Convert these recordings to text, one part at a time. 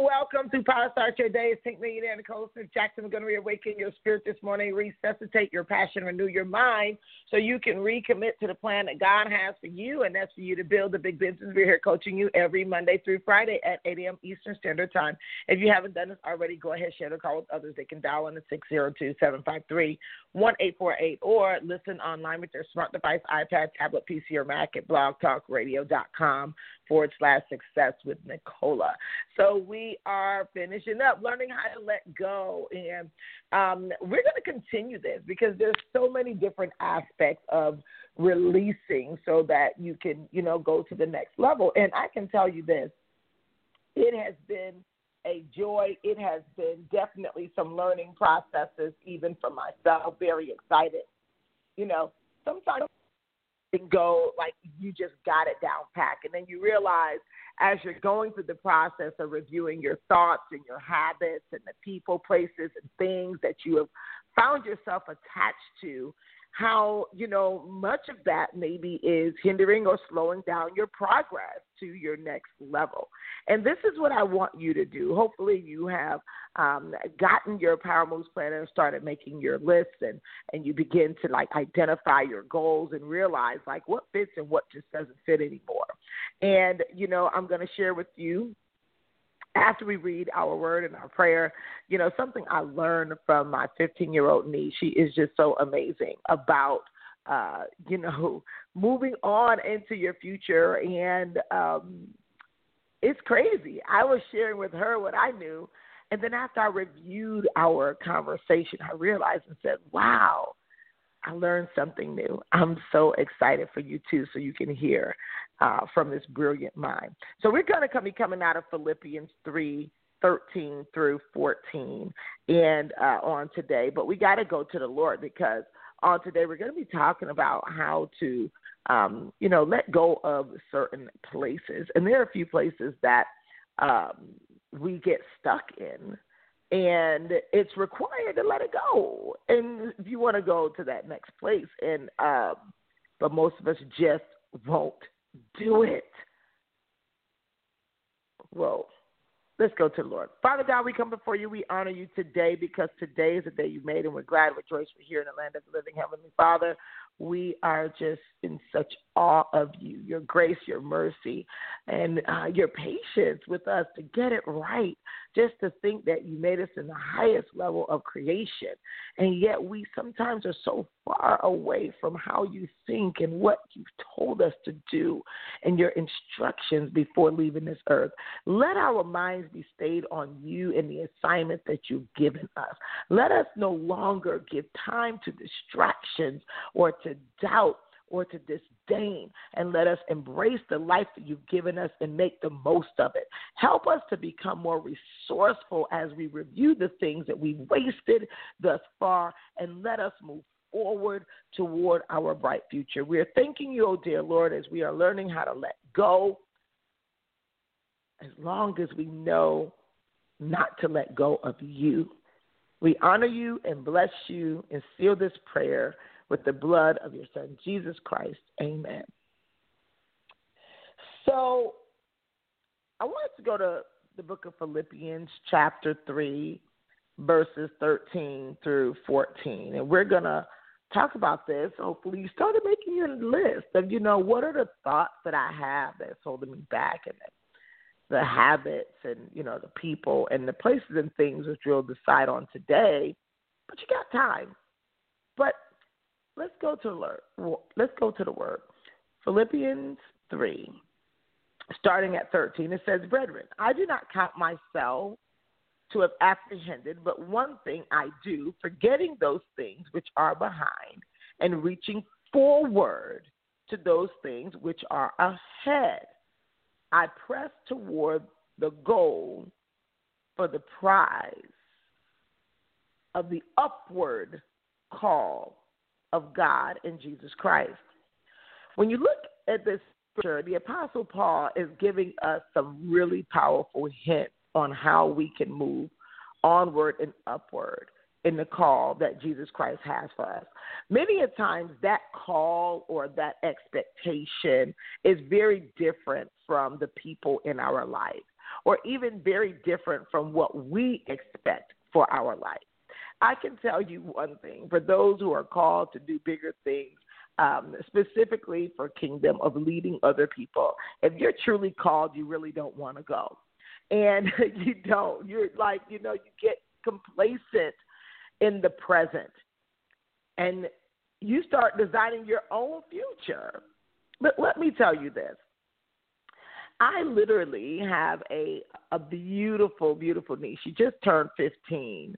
Welcome to Power Start Your Day. It's Pink Millionaire Nicola Smith Jackson. We're going to reawaken your spirit this morning, resuscitate your passion, renew your mind so you can recommit to the plan that God has for you, and that's for you to build a big business. We're here coaching you every Monday through Friday at 8 a.m. Eastern Standard Time. If you haven't done this already, go ahead, and share the call with others. They can dial in at 602 753 1848 or listen online with your smart device, iPad, tablet, PC, or Mac at blogtalkradio.com forward slash success with Nicola. So we are finishing up learning how to let go. And um, we're going to continue this because there's so many different aspects of releasing so that you can, you know, go to the next level. And I can tell you this it has been a joy. It has been definitely some learning processes, even for myself. Very excited. You know, sometimes go like you just got it down pack and then you realize as you're going through the process of reviewing your thoughts and your habits and the people places and things that you have found yourself attached to how you know much of that maybe is hindering or slowing down your progress to your next level. And this is what i want you to do. Hopefully you have um, gotten your power moves planner and started making your lists and and you begin to like identify your goals and realize like what fits and what just doesn't fit anymore. And you know i'm going to share with you after we read our word and our prayer, you know, something I learned from my 15 year old niece, she is just so amazing about, uh, you know, moving on into your future. And um, it's crazy. I was sharing with her what I knew. And then after I reviewed our conversation, I realized and said, wow, I learned something new. I'm so excited for you too, so you can hear uh, from this brilliant mind. So we're going to be coming out of Philippians 3 13 through 14 and uh, on today. But we got to go to the Lord because on today we're going to be talking about how to, um, you know, let go of certain places. And there are a few places that um, we get stuck in. And it's required to let it go. And if you want to go to that next place, and um, but most of us just won't do it. Well, let's go to the Lord. Father God, we come before you. We honor you today because today is the day you made, and we're glad, rejoice, we're here in the land of the living. Heavenly Father, we are just in such awe of you, your grace, your mercy, and uh, your patience with us to get it right. Just to think that you made us in the highest level of creation, and yet we sometimes are so far away from how you think and what you've told us to do and your instructions before leaving this earth. Let our minds be stayed on you and the assignment that you've given us. Let us no longer give time to distractions or to doubt or to disdain and let us embrace the life that you've given us and make the most of it. Help us to become more resourceful as we review the things that we've wasted thus far and let us move forward toward our bright future. We are thanking you, oh dear Lord, as we are learning how to let go as long as we know not to let go of you. We honor you and bless you and seal this prayer with the blood of your Son, Jesus Christ. Amen. So I wanted to go to the book of Philippians, chapter 3, verses 13 through 14. And we're going to talk about this. Hopefully, you started making your list of, you know, what are the thoughts that I have that's holding me back and the habits and, you know, the people and the places and things which we'll decide on today. But you got time. But let's go to the let's go to the word. Philippians three, starting at thirteen, it says, Brethren, I do not count myself to have apprehended, but one thing I do, forgetting those things which are behind and reaching forward to those things which are ahead. I press toward the goal for the prize of the upward call of God in Jesus Christ. When you look at this scripture, the Apostle Paul is giving us some really powerful hints on how we can move onward and upward in the call that Jesus Christ has for us. Many a times that call or that expectation is very different from the people in our life or even very different from what we expect for our life. I can tell you one thing for those who are called to do bigger things, um, specifically for kingdom of leading other people. If you're truly called, you really don't want to go, and you don't. You're like you know you get complacent in the present, and you start designing your own future. But let me tell you this. I literally have a a beautiful, beautiful niece. She just turned 15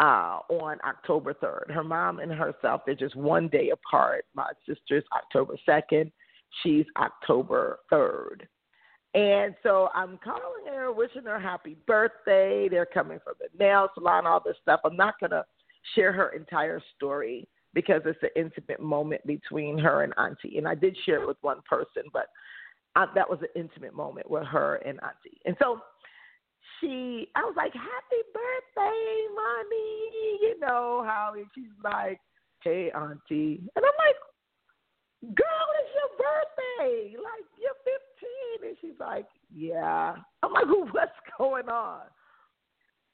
uh, on October 3rd. Her mom and herself, they're just one day apart. My sister's October 2nd. She's October 3rd. And so I'm calling her, wishing her happy birthday. They're coming from the nail salon, all this stuff. I'm not going to share her entire story because it's an intimate moment between her and Auntie. And I did share it with one person, but I, that was an intimate moment with her and Auntie. And so she, I was like, "Happy birthday, mommy!" You know how she's like, "Hey, auntie," and I'm like, "Girl, it's your birthday! Like you're 15," and she's like, "Yeah." I'm like, "What's going on?"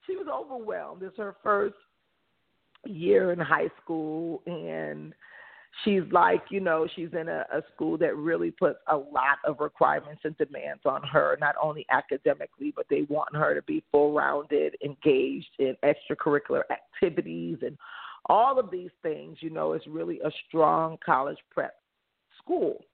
She was overwhelmed. It's her first year in high school, and she's like, you know, she's in a, a school that really puts a lot of requirements and demands on her, not only academically, but they want her to be full rounded, engaged in extracurricular activities and all of these things, you know, it's really a strong college prep school.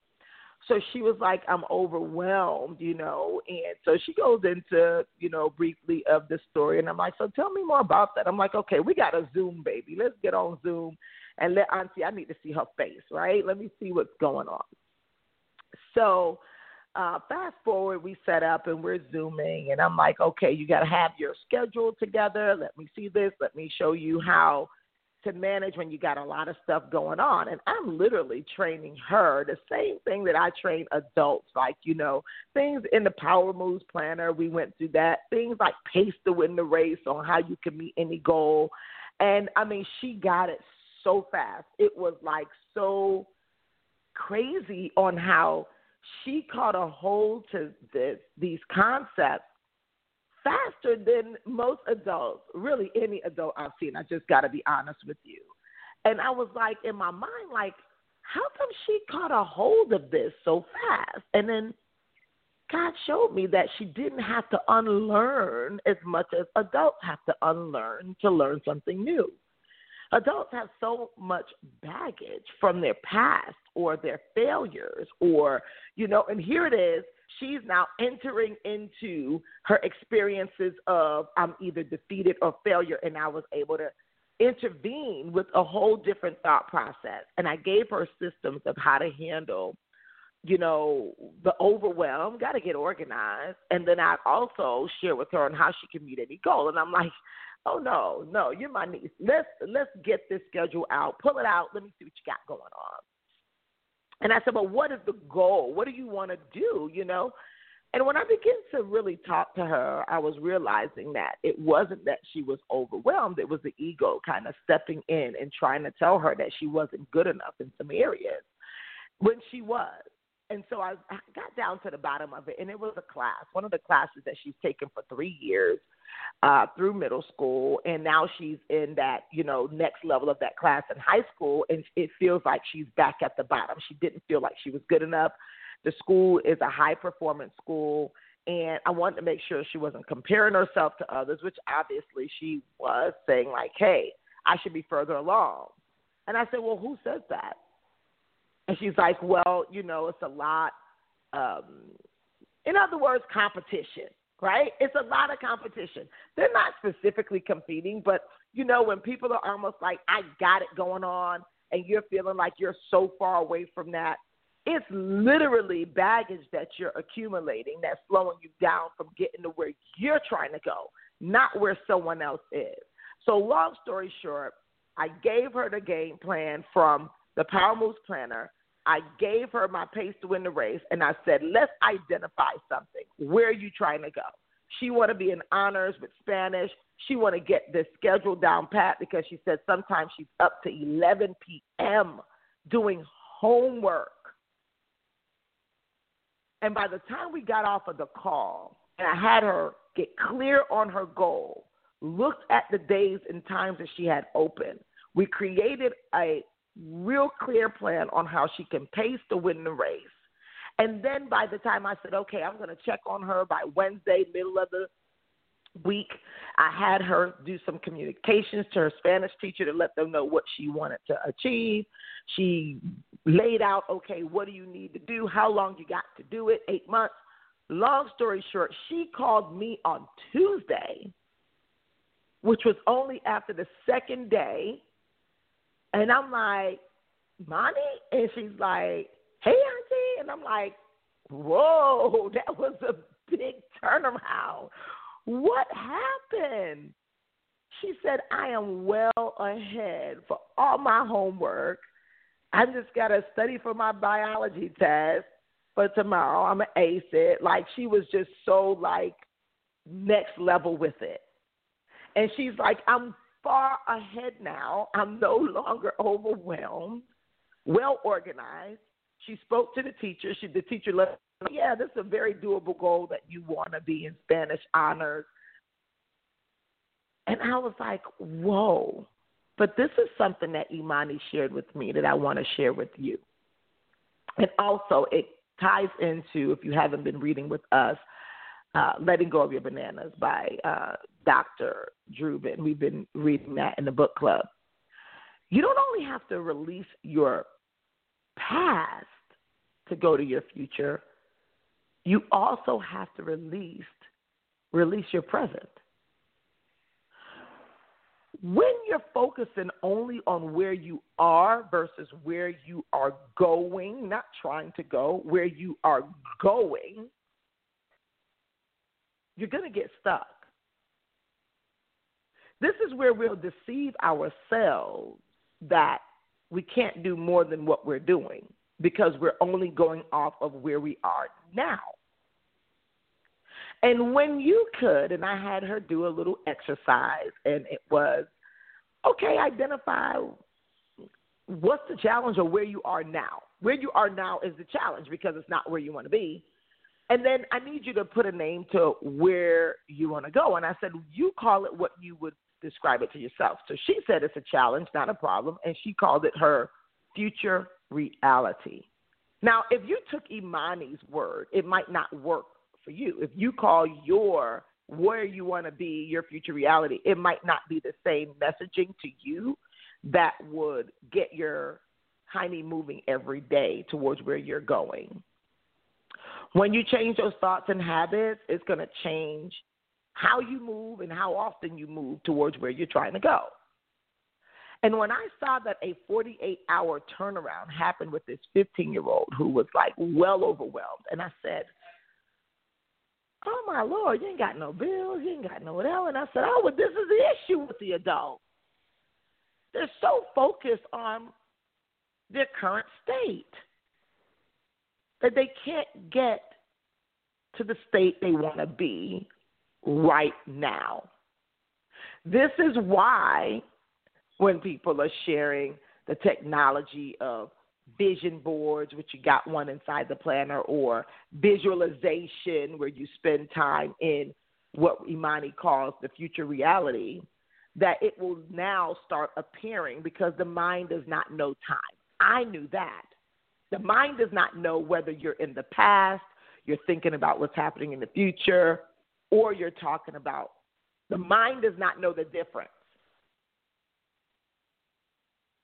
So she was like, I'm overwhelmed, you know. And so she goes into, you know, briefly of the story. And I'm like, so tell me more about that. I'm like, okay, we got a Zoom, baby. Let's get on Zoom and let Auntie, I need to see her face, right? Let me see what's going on. So, uh, fast forward, we set up and we're zooming, and I'm like, okay, you got to have your schedule together. Let me see this. Let me show you how to manage when you got a lot of stuff going on. And I'm literally training her the same thing that I train adults, like, you know, things in the Power Moves Planner. We went through that. Things like Pace to Win the Race on how you can meet any goal. And I mean, she got it so fast. It was like so crazy on how she caught a hold to this these concepts faster than most adults, really any adult I've seen. I just got to be honest with you. And I was like, in my mind, like, how come she caught a hold of this so fast? And then God showed me that she didn't have to unlearn as much as adults have to unlearn to learn something new adults have so much baggage from their past or their failures or you know and here it is she's now entering into her experiences of i'm either defeated or failure and i was able to intervene with a whole different thought process. And i gave her systems of how to handle you know the overwhelm got to get organized. And then i also share with her on how she can meet any goal. And i'm like Oh no, no, you're my niece. Let's let's get this schedule out. Pull it out. Let me see what you got going on. And I said, Well, what is the goal? What do you want to do? You know? And when I began to really talk to her, I was realizing that it wasn't that she was overwhelmed. It was the ego kind of stepping in and trying to tell her that she wasn't good enough in some areas when she was. And so I got down to the bottom of it, and it was a class, one of the classes that she's taken for three years uh, through middle school, and now she's in that you know next level of that class in high school, and it feels like she's back at the bottom. She didn't feel like she was good enough. The school is a high performance school, and I wanted to make sure she wasn't comparing herself to others, which obviously she was, saying like, "Hey, I should be further along." And I said, "Well, who says that?" And she's like, "Well, you know, it's a lot." Um, in other words, competition right? It's a lot of competition. They're not specifically competing, but you know, when people are almost like, I got it going on, and you're feeling like you're so far away from that, It's literally baggage that you're accumulating that's slowing you down from getting to where you're trying to go, not where someone else is. So, long story short, I gave her the game plan from the Power Moves Planner. I gave her my pace to win the race, and I said, let's identify something. Where are you trying to go? She want to be in honors with Spanish. She want to get this schedule down pat because she said sometimes she's up to 11 p.m. doing homework. And by the time we got off of the call, and I had her get clear on her goal, looked at the days and times that she had open, we created a real clear plan on how she can pace to win the race. And then by the time I said, okay, I'm going to check on her by Wednesday, middle of the week, I had her do some communications to her Spanish teacher to let them know what she wanted to achieve. She laid out, okay, what do you need to do? How long you got to do it? Eight months. Long story short, she called me on Tuesday, which was only after the second day and I'm like, Monty? And she's like, hey, Auntie. And I'm like, whoa, that was a big turnaround. What happened? She said, I am well ahead for all my homework. I just got to study for my biology test for tomorrow. I'm going to ace it. Like, she was just so, like, next level with it. And she's like, I'm far ahead now. I'm no longer overwhelmed, well organized. She spoke to the teacher. She, the teacher let, yeah, this is a very doable goal that you want to be in Spanish honors. And I was like, whoa. But this is something that Imani shared with me that I want to share with you. And also, it ties into, if you haven't been reading with us, uh, Letting Go of Your Bananas by uh, Dr. Drubach. We've been reading that in the book club. You don't only have to release your past to go to your future, you also have to release release your present. When you're focusing only on where you are versus where you are going, not trying to go, where you are going, you're going to get stuck. This is where we'll deceive ourselves that we can't do more than what we're doing because we're only going off of where we are now. And when you could, and I had her do a little exercise, and it was okay, identify what's the challenge or where you are now. Where you are now is the challenge because it's not where you want to be. And then I need you to put a name to where you want to go. And I said, you call it what you would describe it to yourself. So she said it's a challenge, not a problem, and she called it her future reality. Now, if you took Imani's word, it might not work for you. If you call your where you want to be your future reality, it might not be the same messaging to you that would get your hiney moving every day towards where you're going. When you change those thoughts and habits, it's going to change how you move and how often you move towards where you're trying to go. And when I saw that a 48 hour turnaround happened with this 15 year old who was like well overwhelmed, and I said, Oh my Lord, you ain't got no bills, you ain't got no whatever. And I said, Oh, well, this is the issue with the adults. They're so focused on their current state that they can't get to the state they want to be right now. This is why when people are sharing the technology of vision boards, which you got one inside the planner, or visualization, where you spend time in what Imani calls the future reality, that it will now start appearing because the mind does not know time. I knew that. The mind does not know whether you're in the past, you're thinking about what's happening in the future, or you're talking about. The mind does not know the difference.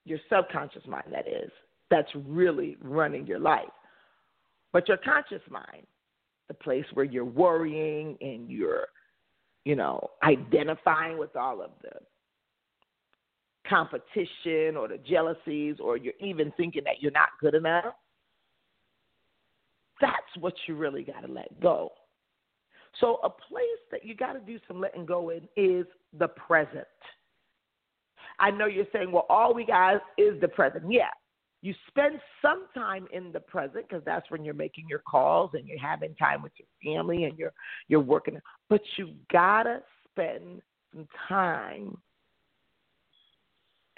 Your subconscious mind, that is, that's really running your life. But your conscious mind, the place where you're worrying and you're, you know, identifying with all of the competition or the jealousies or you're even thinking that you're not good enough, that's what you really got to let go. So, a place that you got to do some letting go in is the present. I know you're saying, well, all we got is the present. Yeah. You spend some time in the present because that's when you're making your calls and you're having time with your family and you're you're working. But you gotta spend some time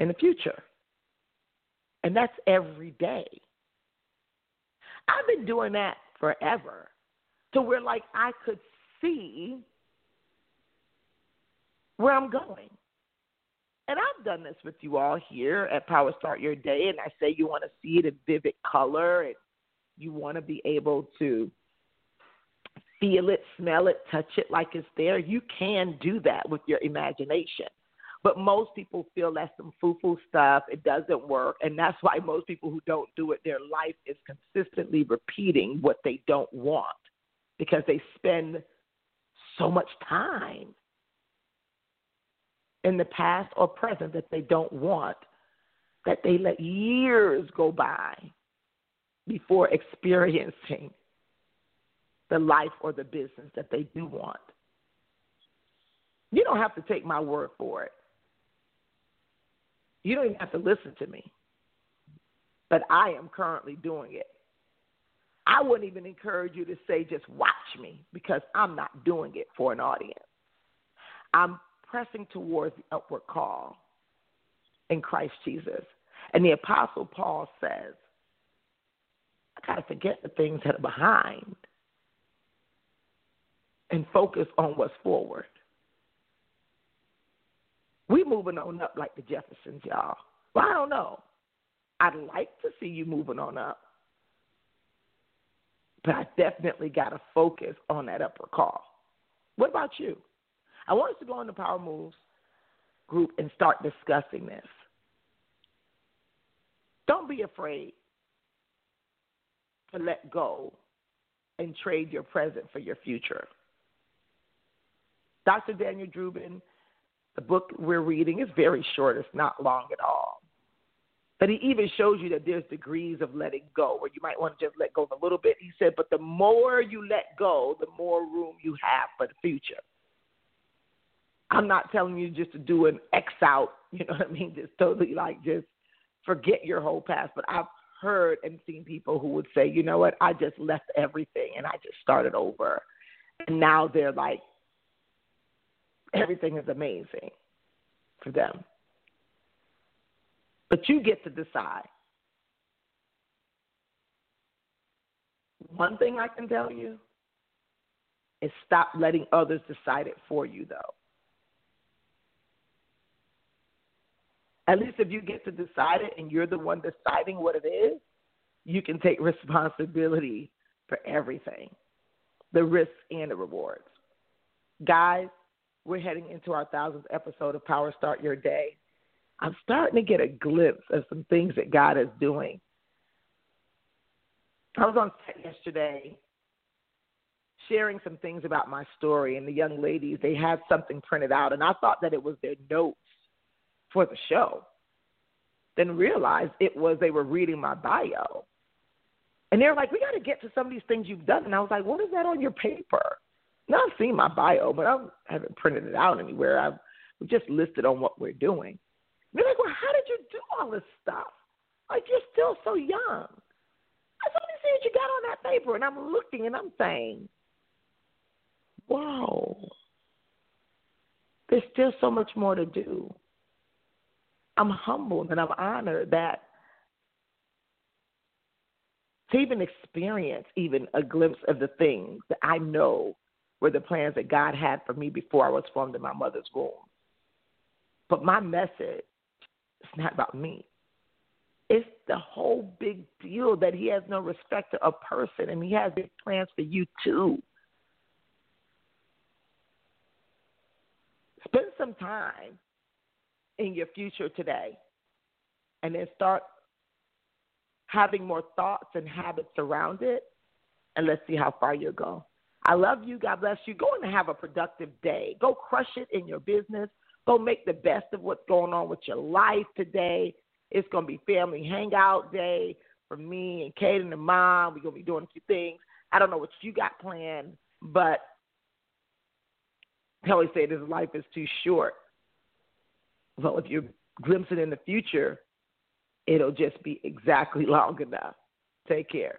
in the future. And that's every day. I've been doing that forever to where like I could see where I'm going. And I've done this with you all here at Power Start Your Day, and I say you want to see it in vivid color and you want to be able to feel it, smell it, touch it like it's there. You can do that with your imagination. But most people feel that's some foo foo stuff. It doesn't work. And that's why most people who don't do it, their life is consistently repeating what they don't want because they spend so much time in the past or present that they don't want that they let years go by before experiencing the life or the business that they do want. You don't have to take my word for it. You don't even have to listen to me. But I am currently doing it. I wouldn't even encourage you to say, just watch me, because I'm not doing it for an audience. I'm pressing towards the upward call in Christ Jesus. And the Apostle Paul says, I got to forget the things that are behind and focus on what's forward. We moving on up like the Jeffersons, y'all. Well, I don't know. I'd like to see you moving on up. But I definitely got to focus on that upper call. What about you? I want us to go in the Power Moves group and start discussing this. Don't be afraid to let go and trade your present for your future. Dr. Daniel Drubach the book we're reading is very short, it's not long at all. But he even shows you that there's degrees of letting go, where you might want to just let go a little bit. He said, but the more you let go, the more room you have for the future. I'm not telling you just to do an X out, you know what I mean? Just totally like just forget your whole past. But I've heard and seen people who would say, you know what, I just left everything and I just started over. And now they're like everything is amazing for them. But you get to decide. One thing I can tell you is stop letting others decide it for you, though. At least if you get to decide it and you're the one deciding what it is, you can take responsibility for everything the risks and the rewards. Guys, we're heading into our thousandth episode of Power Start Your Day. I'm starting to get a glimpse of some things that God is doing. I was on set yesterday sharing some things about my story, and the young ladies, they had something printed out, and I thought that it was their notes for the show. Then realized it was they were reading my bio. And they're like, We got to get to some of these things you've done. And I was like, What is that on your paper? Now I've seen my bio, but I haven't printed it out anywhere. I've just listed on what we're doing. They're like, well, how did you do all this stuff? Like you're still so young. I said, let me see what you got on that paper, and I'm looking and I'm saying, wow, there's still so much more to do. I'm humbled and I'm honored that to even experience even a glimpse of the things that I know were the plans that God had for me before I was formed in my mother's womb. But my message is not about me. It's the whole big deal that He has no respect to a person and He has big plans for you too. Spend some time in your future today and then start having more thoughts and habits around it, and let's see how far you go. I love you. God bless you. Go and have a productive day. Go crush it in your business. Go make the best of what's going on with your life today. It's going to be family hangout day for me and Kate and the mom. We're going to be doing a few things. I don't know what you got planned, but I always say this life is too short. Well, if you're glimpsing in the future, it'll just be exactly long enough. Take care.